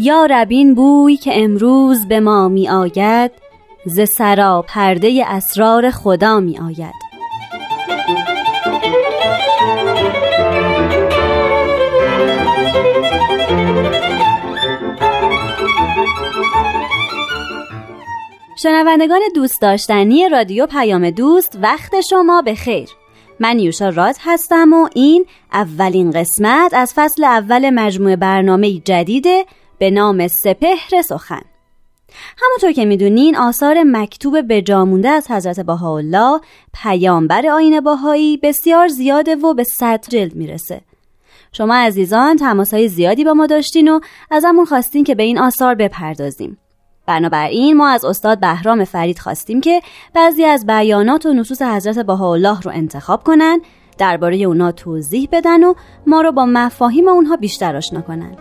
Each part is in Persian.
یا ربین بوی که امروز به ما می آید ز سرا پرده اسرار خدا می آید. شنوندگان دوست داشتنی رادیو پیام دوست وقت شما به خیر. من یوشا راد هستم و این اولین قسمت از فصل اول مجموعه برنامه جدیده به نام سپهر سخن. همونطور که می‌دونین آثار مکتوب به جامونده از حضرت بهاءالله پیامبر آین باهایی بسیار زیاده و به صد جلد می‌رسه. شما عزیزان تماسهای زیادی با ما داشتین و ازمون خواستین که به این آثار بپردازیم. بنابراین ما از استاد بهرام فرید خواستیم که بعضی از بیانات و نصوص حضرت بهاءالله رو انتخاب کنن درباره اونا توضیح بدن و ما رو با مفاهیم اونها بیشتر آشنا کنن.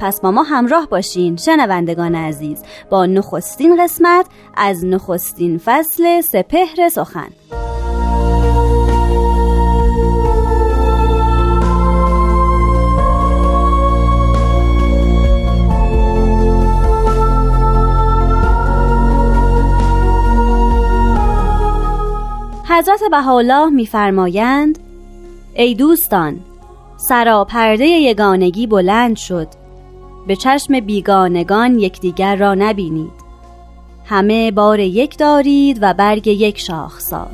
پس با ما همراه باشین شنوندگان عزیز. با نخستین قسمت از نخستین فصل سپهر سخن. حضرت بهاءالله میفرمایند ای دوستان سراپرده یگانگی بلند شد. به چشم بیگانگان یکدیگر را نبینید. همه بار یک دارید و برگ یک شاخسار.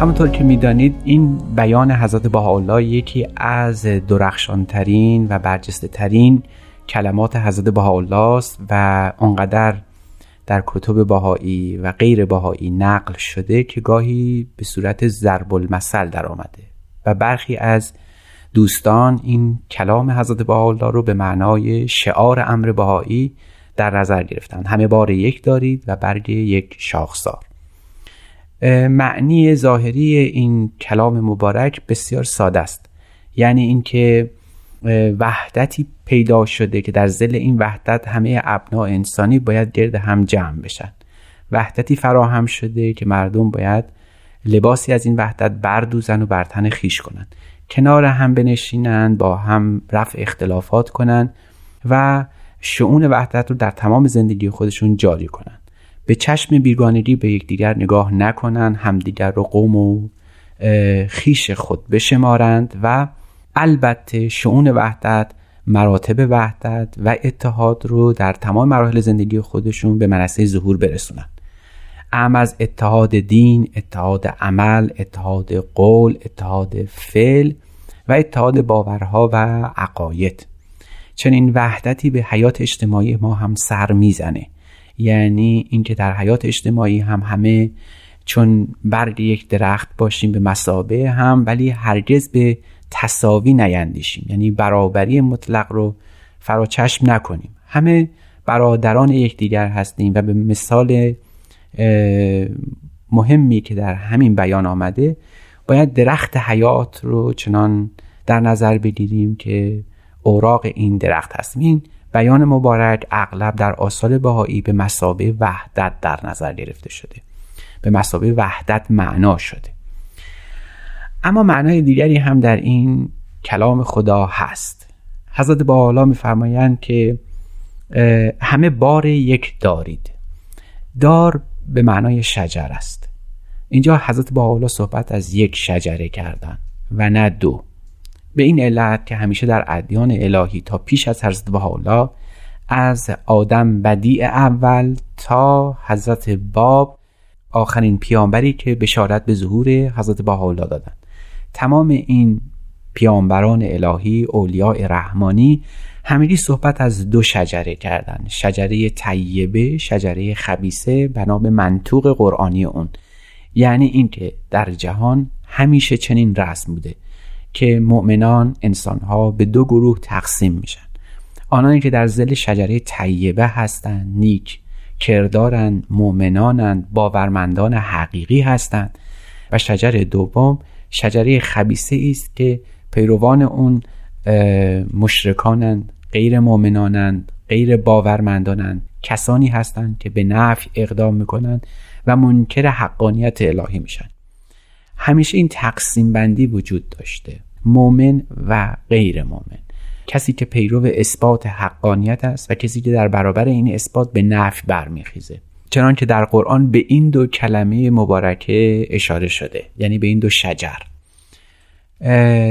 همونطور که می‌دانید این بیان حضرت بهاءالله یکی از درخشانترین و برجسته ترین کلمات حضرت بهاءالله است و اونقدر در کتب بهایی و غیر بهایی نقل شده که گاهی به صورت ضرب المثل در آمده. و برخی از دوستان این کلام حضرت بهاءالله رو به معنای شعار امر بهایی در نظر گرفتند. همه بار یک دارید و برگ یک شاخسار. معنی ظاهری این کلام مبارک بسیار ساده است. یعنی اینکه وحدتی پیدا شده که در زل این وحدت همه ابناع انسانی باید گرد هم جمع بشن. وحدتی فراهم شده که مردم باید لباسی از این وحدت بردوزن و برتن خیش کنند کنار هم بنشینند با هم رفع اختلافات کنند و شعون وحدت رو در تمام زندگی خودشون جاری کنند به چشم بیگانگی به یکدیگر نگاه نکنند همدیگر رو قوم و خیش خود بشمارند و البته شعون وحدت مراتب وحدت و اتحاد رو در تمام مراحل زندگی خودشون به منصه ظهور برسونن. ام از اتحاد دین، اتحاد عمل، اتحاد قول، اتحاد فعل و اتحاد باورها و عقاید. چنین وحدتی به حیات اجتماعی ما هم سر می‌زنه. یعنی اینکه در حیات اجتماعی هم همه چون برگ یک درخت باشیم به مسابه هم ولی هرگز به تصاوی نیندیشیم. یعنی برابری مطلق رو فراچشم نکنیم. همه برادران یکدیگر هستیم و به مثال مهمی که در همین بیان آمده باید درخت حیات رو چنان در نظر بگیریم که اوراق این درخت هستیم. این بیان مبارک اغلب در آثار بهایی به مسابه وحدت در نظر گرفته شده. به مسابه وحدت معنا شده. اما معنای دیگری هم در این کلام خدا هست. حضرت با میفرمایند که همه بار یک دارید. دار به معنای شجر است. اینجا حضرت با صحبت از یک شجره کردن و نه دو. به این علت که همیشه در ادیان الهی تا پیش از حضرت بهاءالله از آدم بدیع اول تا حضرت باب آخرین پیامبری که بشارت به ظهور حضرت بهاءالله دادند تمام این پیامبران الهی اولیاء رحمانی همگی صحبت از دو شجره کردن. شجره طیبه شجره خبیسه بنا به منطوق قرآنی اون. یعنی اینکه در جهان همیشه چنین رسم بوده که مؤمنان انسانها به دو گروه تقسیم میشن. آنانی که در زل شجره طیبه هستند نیک کردارند مؤمنانند باورمندان حقیقی هستند. و شجره دوم شجره خبیسه است که پیروان اون مشرکانند غیر مؤمنانند غیر باورمندانند. کسانی هستند که به نفع اقدام می‌کنند و منکر حقانیت الهی میشن. همیشه این تقسیم بندی وجود داشته. مؤمن و غیر مؤمن. کسی که پیرو اثبات حقانیت است و کسی که در برابر این اثبات به نفع برمیخیزه. چنان که در قرآن به این دو کلمه مبارکه اشاره شده یعنی به این دو شجر.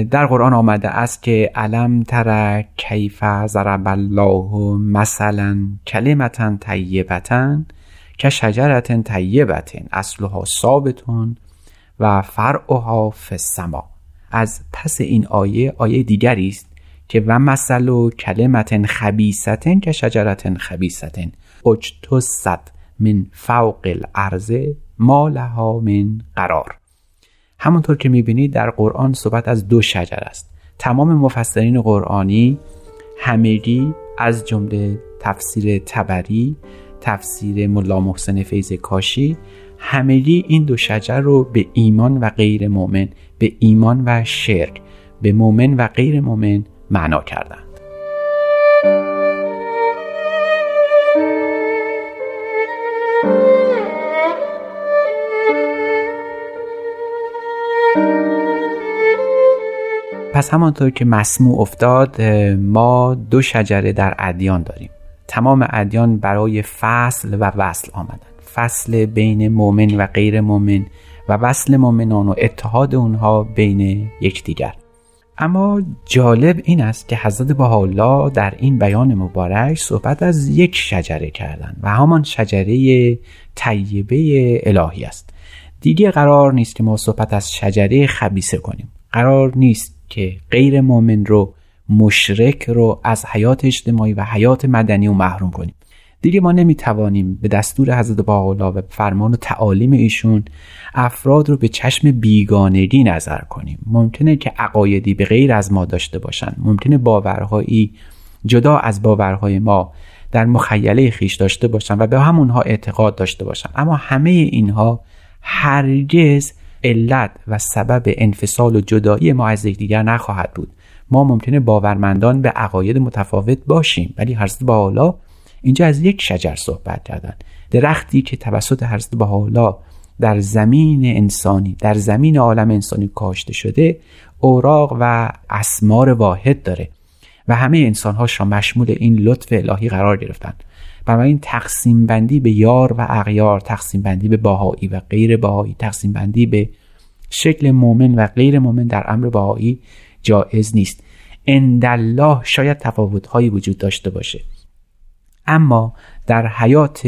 در قرآن آمده است که علم تر کیف ضرب الله مثلا کلمتا طیبتا که شجرت طیبتن اصلها ثابتون و فرعها فی السما. از پس این آیه آیه دیگری است که و مثل و کلمت خبیستن که شجرت خبیستن اجتست من فوق الارض ما لها من قرار. همونطور که می‌بینید در قرآن صحبت از دو شجر است. تمام مفسرین قرآنی همگی از جمله تفسیر تبری تفسیر ملا محسن فیض کاشی همگی این دو شجر رو به ایمان و غیر مؤمن به ایمان و شرک به مؤمن و غیر مؤمن معنا کردند پس همانطور که مسموع افتاد ما دو شجره در ادیان داریم. تمام ادیان برای فصل و وصل آمدن. فصل بین مؤمن و غیر مؤمن و وصل مؤمنان و اتحاد اونها بین یکدیگر. اما جالب این است که حضرت بهاءالله در این بیان مبارک صحبت از یک شجره کردن و همان شجره طیبه الهی است. دیگه قرار نیست که ما صحبت از شجره خبیسه کنیم. قرار نیست که غیر مؤمن رو مشرک رو از حیات اجتماعی و حیات مدنی و محروم کنیم. دیگه ما نمی‌توانیم به دستور حضرت باولا و فرمان و تعالیم ایشون افراد رو به چشم بیگانگی نظر کنیم. ممکنه که عقایدی به غیر از ما داشته باشن. ممکنه باورهایی جدا از باورهای ما در مخیله خیش داشته باشن و به همونها اعتقاد داشته باشن. اما همه اینها هرگز علت و سبب انفصال و جدایی ما از یکدیگر نخواهد بود. ما ممکنه باورمندان به عقاید متفاوت باشیم ولی حضرت بالا اینجا از یک شجر صحبت کردن. درختی که توسط حضرت بهاءالله در زمین انسانی در زمین عالم انسانی کاشته شده اوراق و اسمار واحد داره و همه انسان ها مشمول این لطف الهی قرار گرفتن. بنابراین تقسیم بندی به یار و اغیار تقسیم بندی به باهایی و غیر باهایی تقسیم بندی به شکل مؤمن و غیر مؤمن در امر باهایی جایز نیست. اندالله شاید تفاوت هایی وجود داشته باشه. اما در حیات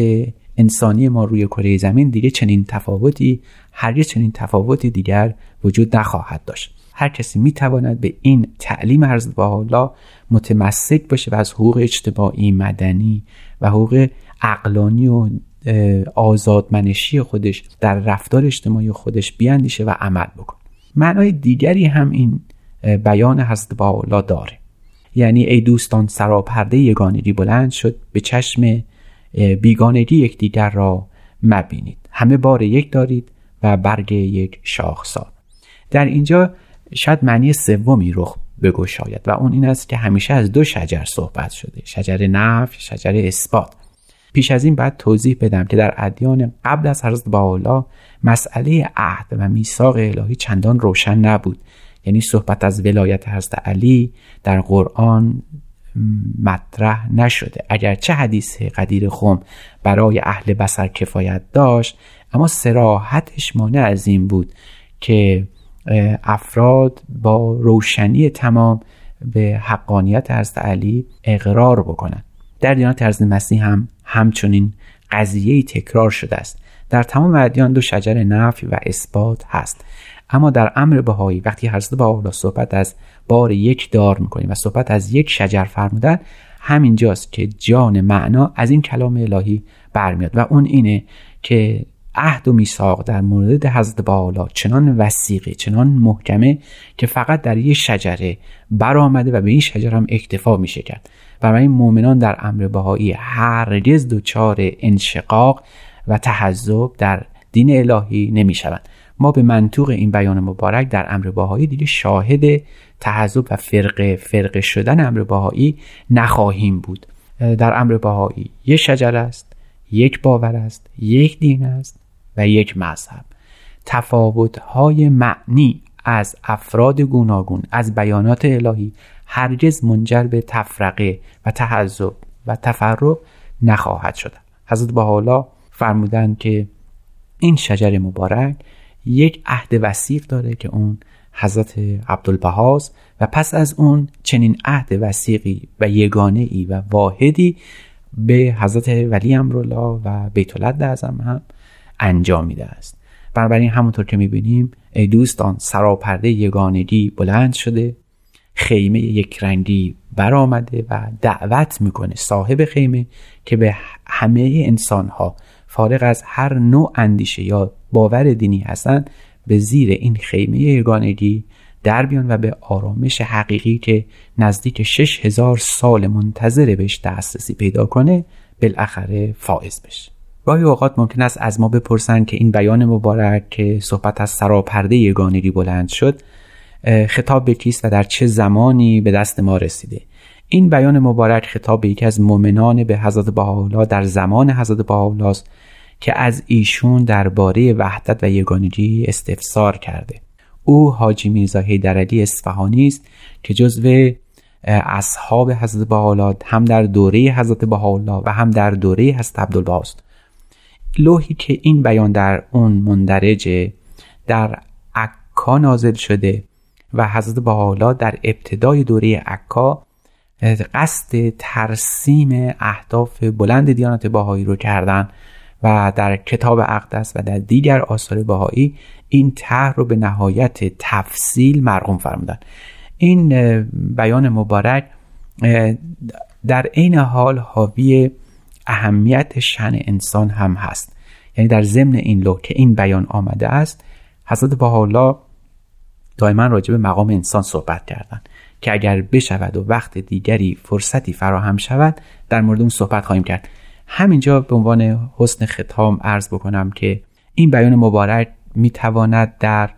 انسانی ما روی کره زمین دیگه چنین تفاوتی هرگز چنین تفاوتی دیگر وجود نخواهد داشت. هر کسی می‌تواند به این تعلیم حضرت حالا متمسک باشه و از حقوق اجتماعی مدنی و حقوق عقلانی و آزادمنشی خودش در رفتار اجتماعی خودش بیاندیشه و عمل بکن معنای دیگری هم این بیان حضرت باولا داره. یعنی ای دوستان سراپرده یگانگی بلند شد به چشم بیگانگی یکدیگر را مبینید. همه بار یک دارید و برگ یک شاخسار. در اینجا شاید معنی سومی رخ بگشاید و اون این است که همیشه از دو شجر صحبت شده شجر نفی شجر اثبات. پیش از این باید توضیح بدم که در ادیان قبل از حضرت باولا مسئله عهد و میثاق الهی چندان روشن نبود. یعنی صحبت از ولایت حضرت علی در قرآن مطرح نشده. اگرچه حدیث قدیر خم برای اهل بسر کفایت داشت اما سراحتش مانع از این بود که افراد با روشنی تمام به حقانیت حضرت علی اقرار بکنند در دیانت حضرت مسیح هم همچنین قضیه تکرار شده است. در تمام ادیان دو شجر نفی و اثبات هست. اما در امر بهایی وقتی حضرت بهاءالله صحبت از بار یک دار می‌کنیم و صحبت از یک شجر فرمودن همینجاست که جان معنا از این کلام الهی برمیاد. و اون اینه که عهد و میثاق در مورد حضرت بالا چنان وسیقه چنان محکمه که فقط در یه شجره برآمده و به این شجره هم اکتفا میشه کرد. برای مؤمنان در امر بهایی هرگز دچار انشقاق و تحذب در دین الهی نمی‌شوند. ما به منطوق این بیان مبارک در امر بهایی دیگه شاهد تحذب و فرقه فرقه شدن امر بهایی نخواهیم بود. در امر بهایی یک شجره است یک باور است یک دین است. و یک مذهب. تفاوت‌های معنی از افراد گوناگون از بیانات الهی هرگز منجر به تفرقه و تحذب و تفرق نخواهد شد. حضرت حالا فرمودند که این شجر مبارک یک عهد وسیق داره که اون حضرت عبدالبهاست و پس از اون چنین عهد وسیقی و یگانه ای و واحدی به حضرت ولی امرالله و بیت اعظم هم انجام میده است. بنابراین همونطور که می‌بینیم ای دوستان سراپرده یگانگی بلند شده خیمه یک رنگی برآمده و دعوت می‌کنه صاحب خیمه که به همه انسان ها فارغ از هر نوع اندیشه یا باور دینی هستند به زیر این خیمه یگانگی در بیان و به آرامش حقیقی که نزدیک شش هزار سال منتظر بهش دسترسی پیدا کنه بالاخره فائز بشه. گاهی اوقات ممکن است از ما بپرسند که این بیان مبارک که صحبت از سراپرده یگانگی بلند شد خطاب به کیست و در چه زمانی به دست ما رسیده. این بیان مبارک خطاب به یکی از مؤمنان به حضرت بهاءالله در زمان حضرت بهاءالله که از ایشون درباره وحدت و یگانگی استفسار کرده. او حاجی میرزا حیدرعلی اصفهانی است که جزو اصحاب حضرت بهاءالله هم در دوره حضرت بهاءالله و هم در دوره حضرت عبدالبها است. لوحی که این بیان در اون مندرجه در عکا نازل شده و حضرت بهاءالله در ابتدای دوره عکا قصد ترسیم اهداف بلند دیانت بهایی رو کردن و در کتاب اقدس و در دیگر آثار بهایی این طرح رو به نهایت تفصیل مرقوم فرمودن. این بیان مبارک در عین حال حاوی اهمیت شن انسان هم هست. یعنی در ضمن این لو که این بیان آمده است حضرت حالا دائما راجع به مقام انسان صحبت کردن که اگر بشود و وقت دیگری فرصتی فراهم شود در مورد اون صحبت خواهیم کرد. همینجا به عنوان حسن ختام عرض بکنم که این بیان مبارک می‌تواند در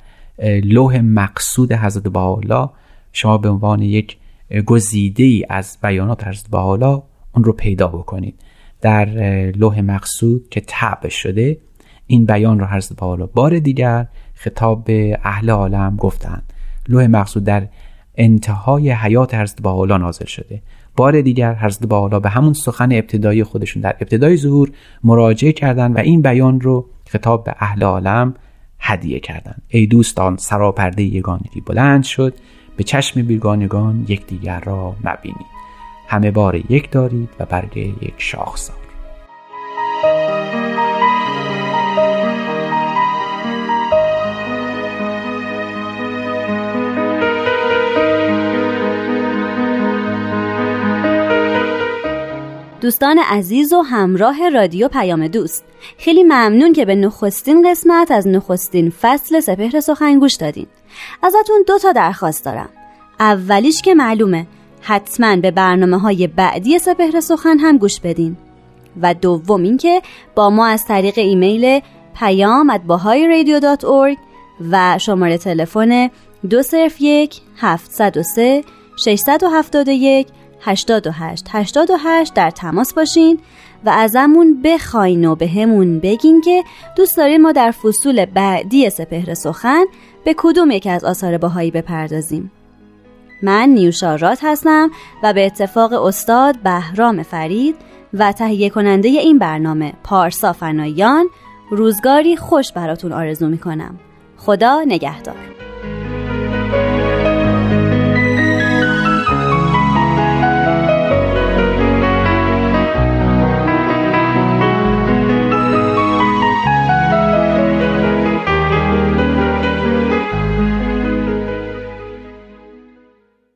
لوح مقصود حضرت بهاءالله شما به عنوان یک گزیده ای از بیانات حضرت بهاءالله اون رو پیدا بکنید. در لوح مقصود که تعب شده این بیان را حضرت بهاءالله بار دیگر خطاب به اهل عالم گفتند لوح مقصود در انتهای حیات حضرت بهاءالله نازل شده. بار دیگر حضرت بهاءالله به همون سخن ابتدایی خودشون در ابتدای ظهور مراجعه کردند و این بیان رو خطاب به اهل عالم هدیه کردند ای دوستان سراپرده یگانگی بلند شد. به چشم بیگانگان یکدیگر را مبینید. همه بار یک دارید و برگ یک شاخسار دوستان عزیز و همراه رادیو پیام دوست. خیلی ممنون که به نخستین قسمت از نخستین فصل سپهر سخن گوش دادین. ازتون دو تا درخواست دارم. اولیش که معلومه حتما به برنامه های بعدی سپهر سخن هم گوش بدین. و دوم اینکه با ما از طریق ایمیل پیام و شماره تلفن 201 703 671 88 88 در تماس باشین و ازمون بخواین و به همون بگین که دوست دارین ما در فصول بعدی سپهر سخن به کدوم یک از آثار باهایی بپردازیم. من نیوشا هستم و به اتفاق استاد بهرام فرید و تهیه کننده این برنامه پارسا فنایان روزگاری خوش براتون آرزو می‌کنم. خدا نگهدار.